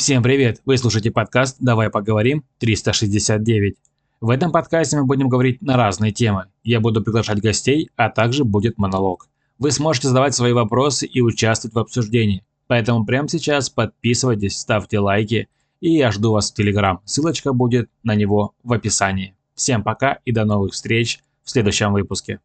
Всем привет! Вы слушаете подкаст «Давай поговорим» 369. В этом подкасте мы будем говорить на разные темы. Я буду приглашать гостей, а также будет монолог. Вы сможете задавать свои вопросы и участвовать в обсуждении. Поэтому прямо сейчас подписывайтесь, ставьте лайки, и я жду вас в Телеграм. Ссылочка будет на него в описании. Всем пока и до новых встреч в следующем выпуске.